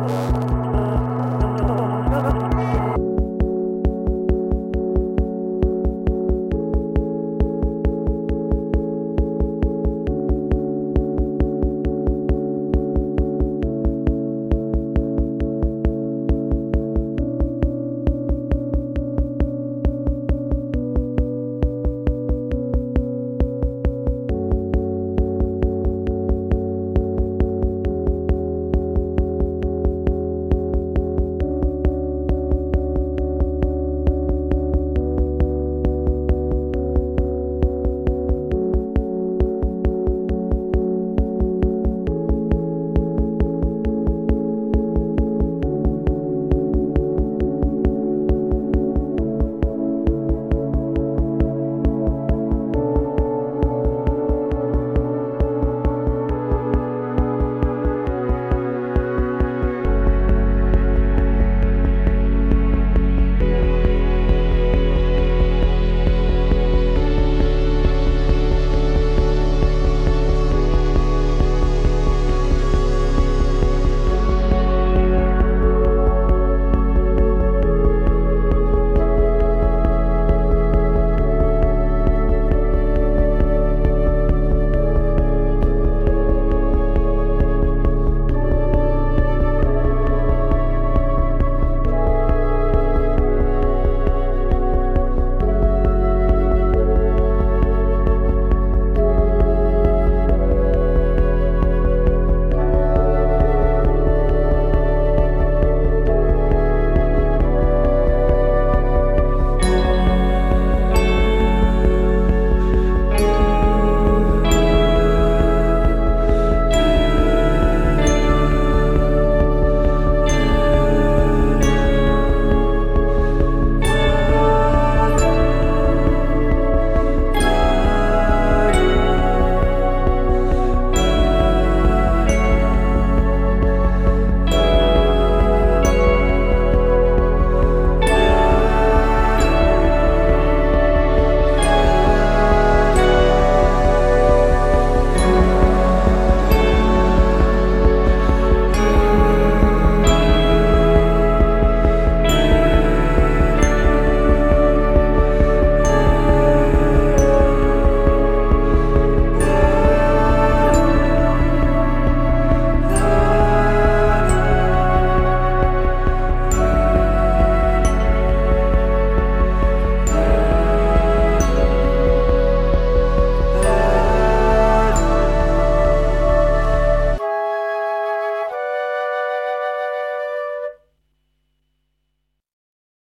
Bye.